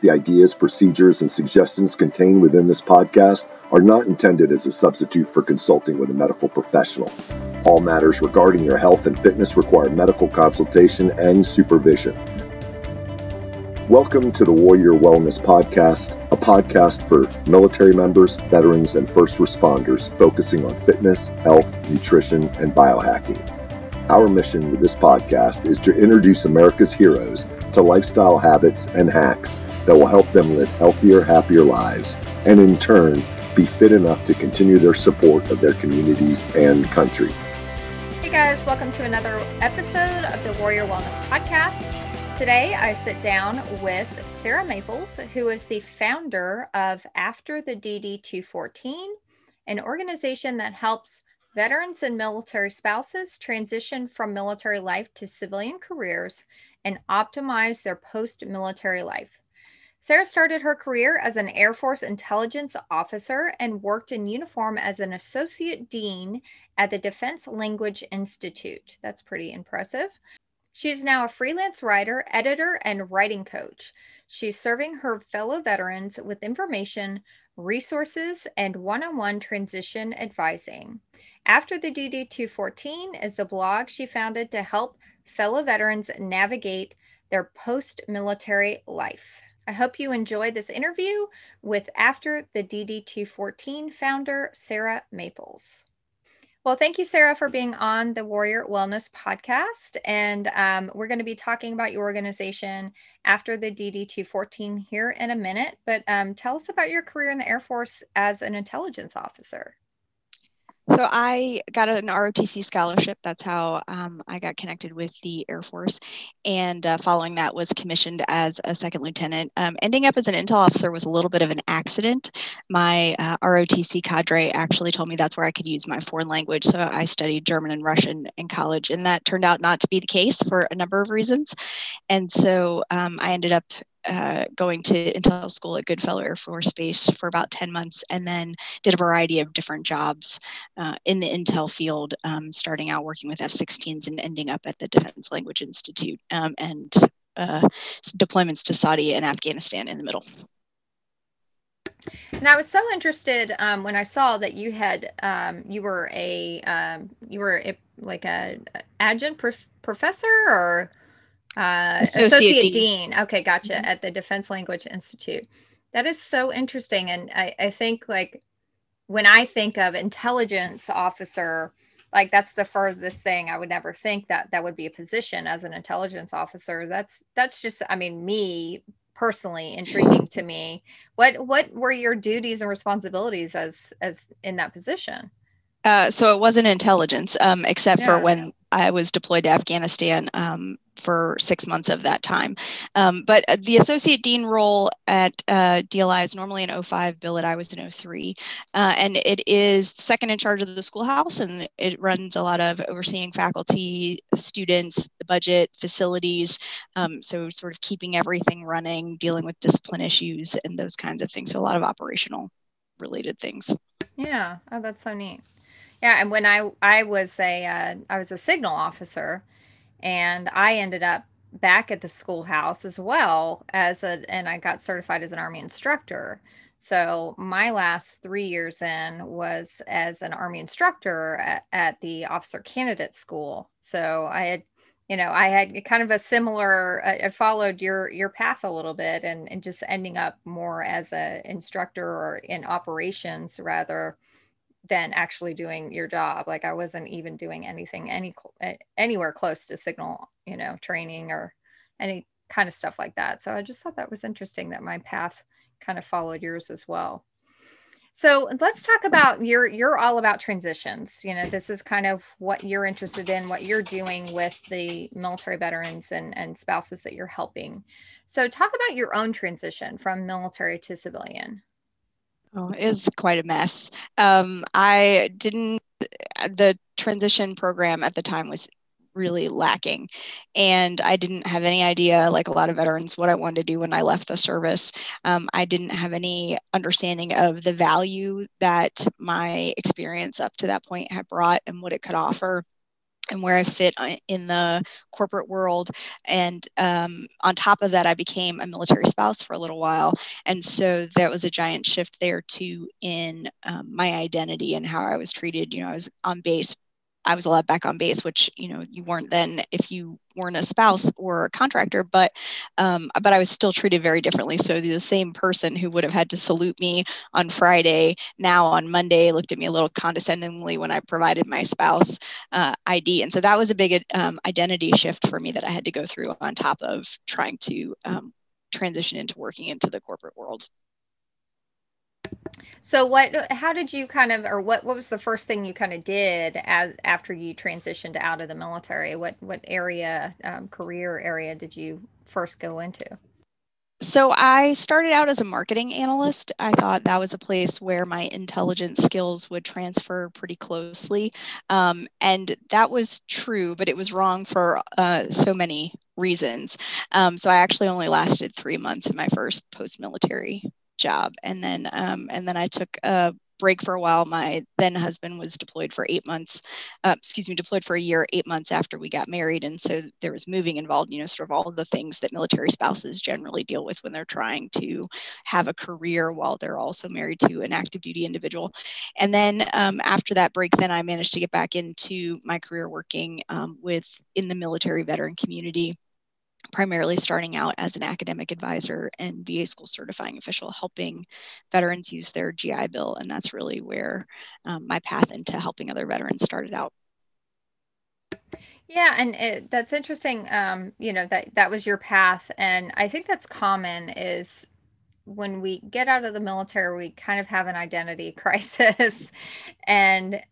The ideas, procedures, and suggestions contained within this podcast are not intended as a substitute for consulting with a medical professional. All matters regarding your health and fitness require medical consultation and supervision. Welcome to the Warrior Wellness Podcast, a podcast for military members, veterans, and first responders focusing on fitness, health, nutrition, and biohacking. Our mission with this podcast is to introduce America's heroes to lifestyle habits and hacks that will help them live healthier, happier lives, and in turn, be fit enough to continue their support of their communities and country. Hey guys, welcome to another episode of the Warrior Wellness Podcast. Today I sit down with Sarah Maples, who is the founder of After the DD 214, an organization that helps veterans and military spouses transition from military life to civilian careers and optimize their post military life. Sarah started her career as an Air Force intelligence officer and worked in uniform as an associate dean at the Defense Language Institute. That's pretty impressive. She's now a freelance writer, editor, and writing coach. She's serving her fellow veterans with information, resources, and one on one transition advising. After the DD 214 is the blog she founded to help fellow veterans navigate their post military life. I hope you enjoyed this interview with After the DD 214 founder, Sarah Maples. Well, thank you, Sarah, for being on the Warrior Wellness podcast. And um, we're going to be talking about your organization after the DD 214 here in a minute. But um, tell us about your career in the Air Force as an intelligence officer. So I got an ROTC scholarship. That's how um, I got connected with the Air Force, and uh, following that was commissioned as a second lieutenant. Um, ending up as an intel officer was a little bit of an accident. My uh, ROTC cadre actually told me that's where I could use my foreign language, so I studied German and Russian in college, and that turned out not to be the case for a number of reasons. And so um, I ended up uh, going to Intel School at Goodfellow Air Force Base for about 10 months and then did a variety of different jobs uh, in the Intel field, um, starting out working with F 16s and ending up at the Defense Language Institute um, and uh, deployments to Saudi and Afghanistan in the middle. And I was so interested um, when I saw that you had um, you were a um, you were a, like a adjunct prof- professor or uh, associate, associate dean. dean. Okay, gotcha. Mm-hmm. At the Defense Language Institute. That is so interesting. And I, I think like when I think of intelligence officer, like that's the furthest thing I would never think that that would be a position as an intelligence officer. That's that's just I mean me personally intriguing to me. What what were your duties and responsibilities as as in that position? Uh, so it wasn't intelligence, um, except yeah. for when I was deployed to Afghanistan um, for six months of that time. Um, but uh, the associate dean role at uh, DLI is normally an 05 billet. I was an 03. Uh, and it is second in charge of the schoolhouse and it runs a lot of overseeing faculty, students, the budget, facilities. Um, so, sort of keeping everything running, dealing with discipline issues, and those kinds of things. So, a lot of operational related things. Yeah. Oh, that's so neat. Yeah, and when I I was a uh, I was a signal officer, and I ended up back at the schoolhouse as well as a and I got certified as an army instructor. So my last three years in was as an army instructor at, at the officer candidate school. So I had you know i had kind of a similar i followed your your path a little bit and, and just ending up more as a instructor or in operations rather than actually doing your job. Like i wasn't even doing anything any anywhere close to signal you know training or any kind of stuff like that. So i just thought that was interesting that my path kind of followed yours as well. So let's talk about you're you're all about transitions. You know this is kind of what you're interested in what you're doing with the military veterans and and spouses that you're helping. So talk about your own transition from military to civilian Oh, it is quite a mess. Um, I didn't, the transition program at the time was really lacking. And I didn't have any idea, like a lot of veterans, what I wanted to do when I left the service. Um, I didn't have any understanding of the value that my experience up to that point had brought and what it could offer and where I fit uh, in the corporate world. And um, on top of that, I became a military spouse for a little while. And so that was a giant shift there too in um, my identity and how I was treated. You know, I was on base I was allowed back on base, which you know you weren't then if you weren't a spouse or a contractor, but um, but I was still treated very differently. So the same person who would have had to salute me on Friday now on Monday looked at me a little condescendingly when I provided my spouse uh, ID, and so that was a big um, identity shift for me that I had to go through on top of trying to um, transition into working into the corporate world. So what how did you kind of or what what was the first thing you kind of did as after you transitioned out of the military? What what area um, career area did you first go into? So I started out as a marketing analyst. I thought that was a place where my intelligence skills would transfer pretty closely, um, and that was true, but it was wrong for uh, so many reasons. Um, so I actually only lasted three months in my first post-military job. And then um, and then i took a break for a while. My then husband was deployed for eight months uh, excuse me deployed for a year eight months after we got married. And so there was moving involved you know sort of all of the things that military spouses generally deal with when they're trying to have a career while they're also married to an active duty individual. And then um, after that break then i managed to get back into my career working um, with in the military veteran community primarily starting out as an academic advisor and VA school certifying official, helping veterans use their GI Bill. And that's really where um, my path into helping other veterans started out. Yeah, and it, that's interesting. Um, you know that that was your path, and I think that's common. Is when we get out of the military, we kind of have an identity crisis, and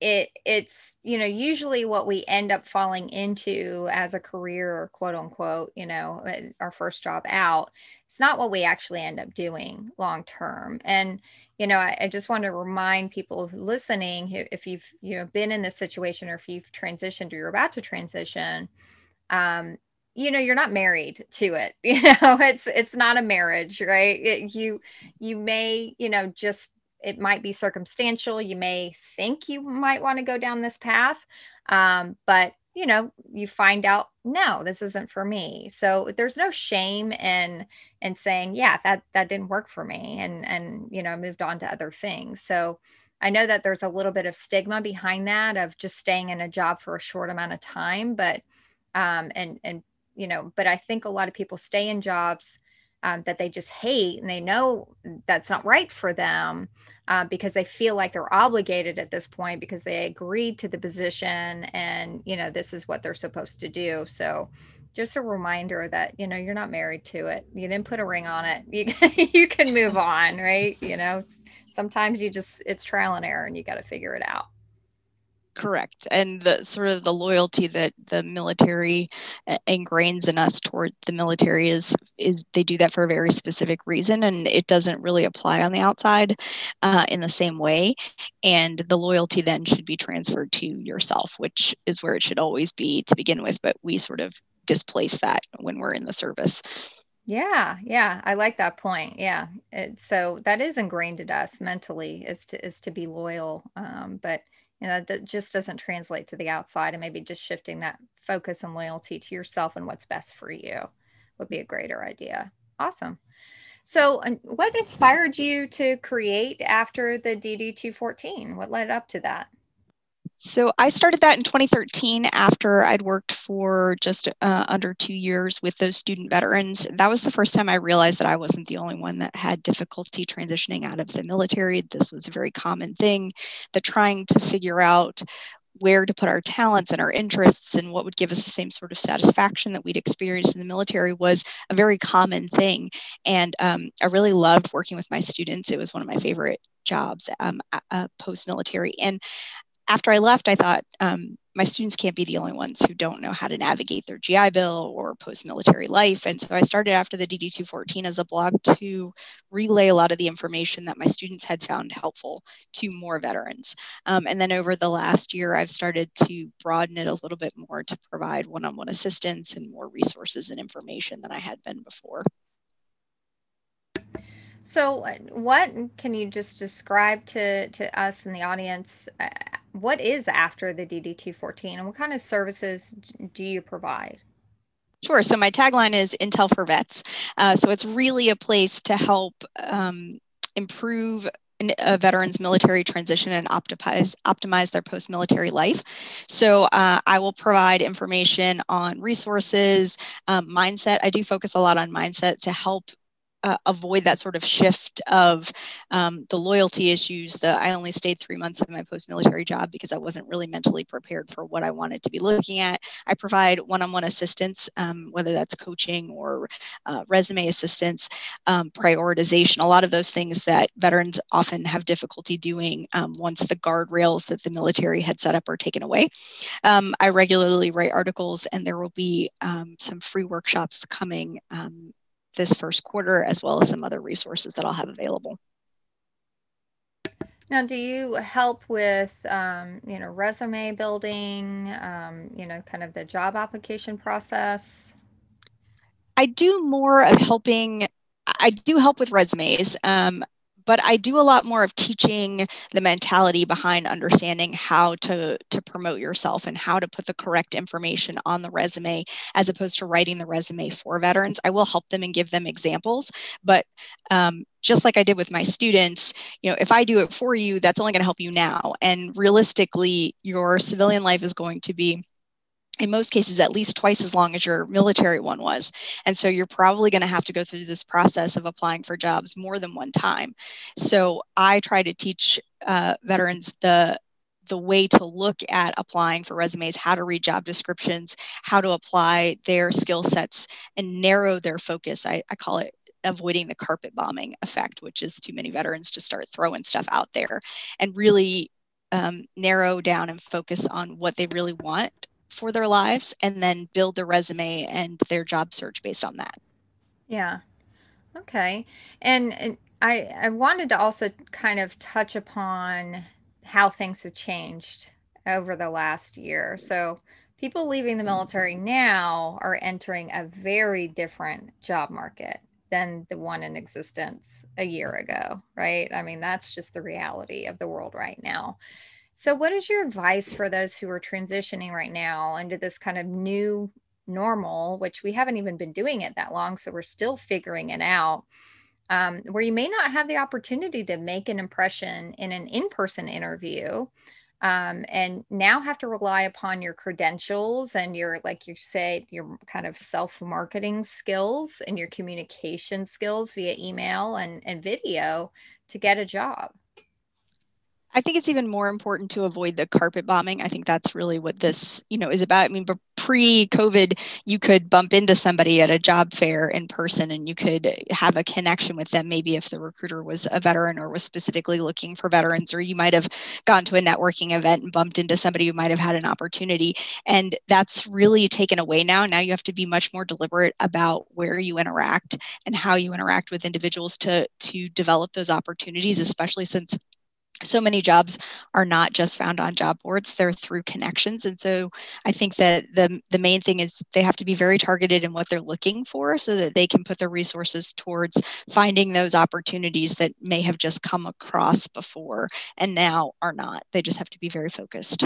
it it's you know usually what we end up falling into as a career quote unquote you know uh, our first job out it's not what we actually end up doing long term. And you know I, I, just want to remind people listening if you've you know been in this situation or if you've transitioned or you're about to transition um you know you're not married to it you know it's it's not a marriage right? It, you you may you know just it might be circumstantial. You may think you might want to go down this path, um, but you know you find out no this isn't for me so there's no shame in in saying yeah that that didn't work for me and and you know moved on to other things so i know that there's a little bit of stigma behind that of just staying in a job for a short amount of time but um and and you know but i think a lot of people stay in jobs um, that they just hate and they know that's not right for them uh, because they feel like they're obligated at this point because they agreed to the position and you know this is what they're supposed to do. So just a reminder that you know you're not married to it. You didn't put a ring on it. You, you can move on right? You know sometimes you just it's trial and error and you got to figure it out correct and the sort of the loyalty that the military uh, ingrains in us toward the military is is they do that for a very specific reason and it doesn't really apply on the outside uh, in the same way and the loyalty then should be transferred to yourself which is where it should always be to begin with but we sort of displace that when we're in the service yeah, yeah, I like that point. Yeah, it, so that is ingrained in us mentally is to is to be loyal. Um, but you know that just doesn't translate to the outside and maybe just shifting that focus and loyalty to yourself and what's best for you would be a greater idea. Awesome. So what inspired you to create after the dd214 what led up to that so I started that in 2013 after I'd worked for just uh, under two years with those student veterans. That was the first time I realized that I wasn't the only one that had difficulty transitioning out of the military. This was a very common thing that trying to figure out where to put our talents and our interests and what would give us the same sort of satisfaction that we'd experienced in the military was a very common thing. And um, I really loved working with my students. It was one of my favorite jobs um, uh, post military. And after I left, I thought um, my students can't be the only ones who don't know how to navigate their GI Bill or post military life. And so I started after the DD 214 as a blog to relay a lot of the information that my students had found helpful to more veterans. Um, and then over the last year, I've started to broaden it a little bit more to provide one on one assistance and more resources and information than I had been before. So, what can you just describe to, to us and the audience? What is after the DD214 and what kind of services do you provide? Sure. So my tagline is Intel for Vets. Uh, so it's really a place to help um, improve a veteran's military transition and optimize optimize their post-military life. So uh, I will provide information on resources, um, mindset. I do focus a lot on mindset to help uh, avoid that sort of shift of um, the loyalty issues that I only stayed three months in my post military job because I wasn't really mentally prepared for what I wanted to be looking at. I provide one on one assistance, um, whether that's coaching or uh, resume assistance, um, prioritization, a lot of those things that veterans often have difficulty doing um, once the guardrails that the military had set up are taken away. Um, I regularly write articles, and there will be um, some free workshops coming this first quarter, as well as some other resources that I'll have available. Now, do you help with, um, you know, resume building, um, you know, kind of the job application process? I do more of helping. I do help with resumes. Um, but I do a lot more of teaching the mentality behind understanding how to to promote yourself and how to put the correct information on the resume as opposed to writing the resume for veterans. I will help them and give them examples, but um, just like I did with my students, you know, if I do it for you, that's only going to help you now. And realistically, your civilian life is going to be in most cases at least twice as long as your military one was. And so you're probably going to have to go through this process of applying for jobs more than one time. So i try to teach uh, veterans the the way to look at applying for resumes how to read job descriptions how to apply their skill sets and narrow their focus. I, I call it avoiding the carpet bombing effect which is too many veterans to start throwing stuff out there and really um, narrow down and focus on what they really want for their lives and then build their resume and their job search based on that. Yeah. Okay. And, and I I wanted to also kind of touch upon how things have changed over the last year. So people leaving the military now are entering a very different job market than the one in existence a year ago, right? I mean, that's just the reality of the world right now. So, what is your advice for those who are transitioning right now into this kind of new normal, which we haven't even been doing it that long? So, we're still figuring it out, um, where you may not have the opportunity to make an impression in an in person interview. Um, and now have to rely upon your credentials and your like you say your kind of self-marketing skills and your communication skills via email and, and video to get a job I think it's even more important to avoid the carpet bombing. I think that's really what this, you know, is about. I mean, pre-COVID, you could bump into somebody at a job fair in person, and you could have a connection with them. Maybe if the recruiter was a veteran or was specifically looking for veterans, or you might have gone to a networking event and bumped into somebody who might have had an opportunity. And that's really taken away now. Now you have to be much more deliberate about where you interact and how you interact with individuals to to develop those opportunities, especially since so many jobs are not just found on job boards they're through connections and so i think that the the main thing is they have to be very targeted in what they're looking for so that they can put their resources towards finding those opportunities that may have just come across before and now are not. They just have to be very focused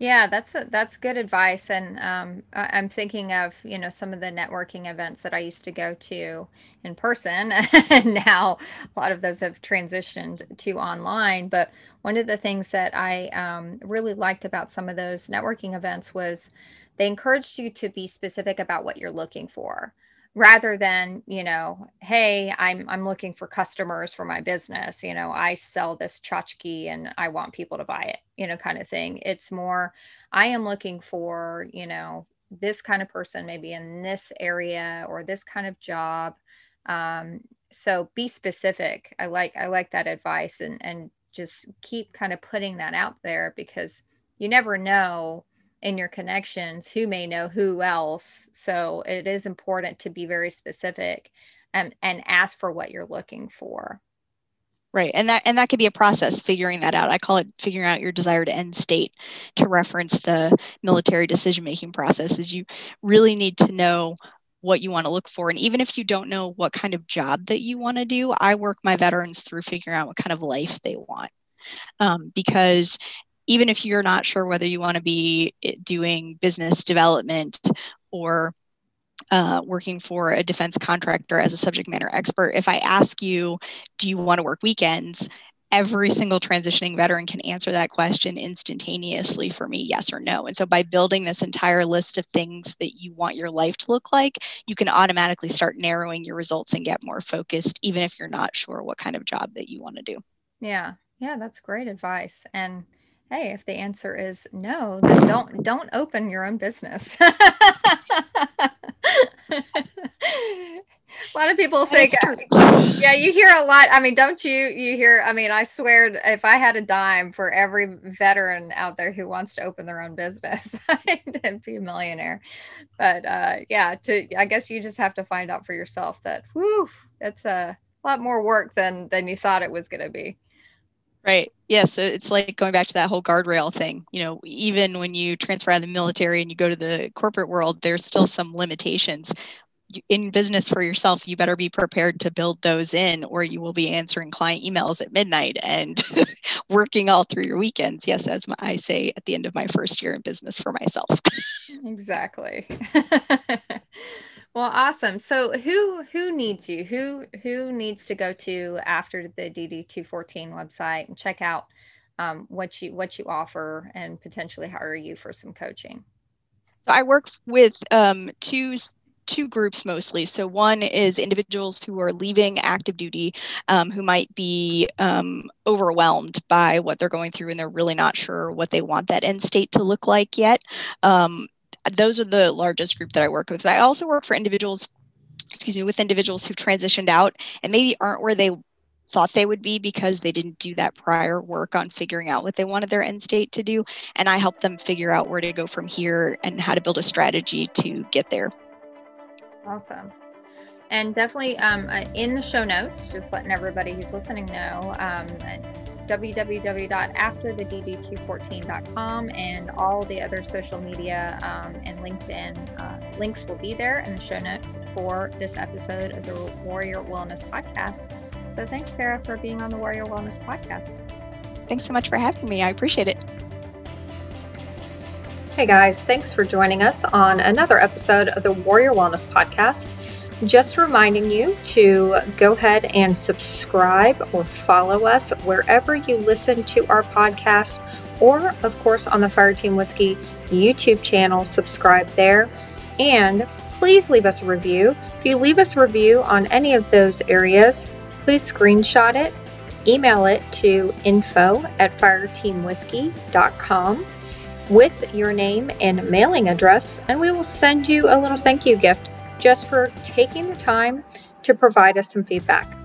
yeah, that's a, that's good advice, and um, I, am thinking of you know some of the networking events that I used to go to in person, and now a lot of those have transitioned to online. But one of the things that I um, really liked about some of those networking events was they encouraged you to be specific about what you're looking for rather than you know hey i'm i'm looking for customers for my business. You know i sell this tchotchke and i want people to buy it you know kind of thing. It's more i am looking for you know this kind of person maybe in this area or this kind of job. Um, so be specific. I like i like that advice and and just keep kind of putting that out there because you never know in your connections who may know who else. So it is important to be very specific and, and ask for what you're looking for. Right. And that and that could be a process figuring that out. I call it figuring out your desired end state to reference the military decision making process is you really need to know what you want to look for. And even if you don't know what kind of job that you want to do, I work my veterans through figuring out what kind of life they want um, because even if you're not sure whether you want to be eh, doing business development or uh, working for a defense contractor as a subject matter expert, if I ask you, do you want to work weekends? Every single transitioning veteran can answer that question instantaneously for me, yes or no. And so, by building this entire list of things that you want your life to look like, you can automatically start narrowing your results and get more focused, even if you're not sure what kind of job that you want to do. Yeah, yeah, that's great advice. And hey, if the answer is no, then don't don't open your own business. a lot of people think yeah you hear a lot i mean don't you you hear i mean i swear if i had a dime for every veteran out there who wants to open their own business i'd be a millionaire. But uh yeah to i guess you just have to find out for yourself that whew that's a lot more work than than you thought it was going to be Right. Yeah. So it's like going back to that whole guardrail thing. You know, even when you transfer out of the military and you go to the corporate world, there's still some limitations. In business for yourself, you better be prepared to build those in, or you will be answering client emails at midnight and working all through your weekends. Yes, as I say at the end of my first year in business for myself. exactly. Well, awesome. So who who needs you? Who who needs to go to after the DD214 website and check out um, what you what you offer and potentially hire you for some coaching? So I work with um, two two groups mostly. So one is individuals who are leaving active duty, um, who might be um, overwhelmed by what they're going through, and they're really not sure what they want that end state to look like yet. Um, those are the largest group that I work with. I also work for individuals, excuse me, with individuals who transitioned out and maybe aren't where they thought they would be because they didn't do that prior work on figuring out what they wanted their end state to do. And I help them figure out where to go from here and how to build a strategy to get there. Awesome. And definitely um, uh, in the show notes, just letting everybody who's listening know, um, www.afterthedd214.com and all the other social media um, and LinkedIn uh, links will be there in the show notes for this episode of the Warrior Wellness Podcast. So thanks, Sarah, for being on the Warrior Wellness Podcast. Thanks so much for having me. I appreciate it. Hey guys, thanks for joining us on another episode of the Warrior Wellness Podcast. Just reminding you to go ahead and subscribe or follow us wherever you listen to our podcast, or of course on the Fireteam Whiskey YouTube channel. Subscribe there. And please leave us a review. If you leave us a review on any of those areas, please screenshot it, email it to info at fireteamwhiskey.com with your name and mailing address, and we will send you a little thank you gift just for taking the time to provide us some feedback.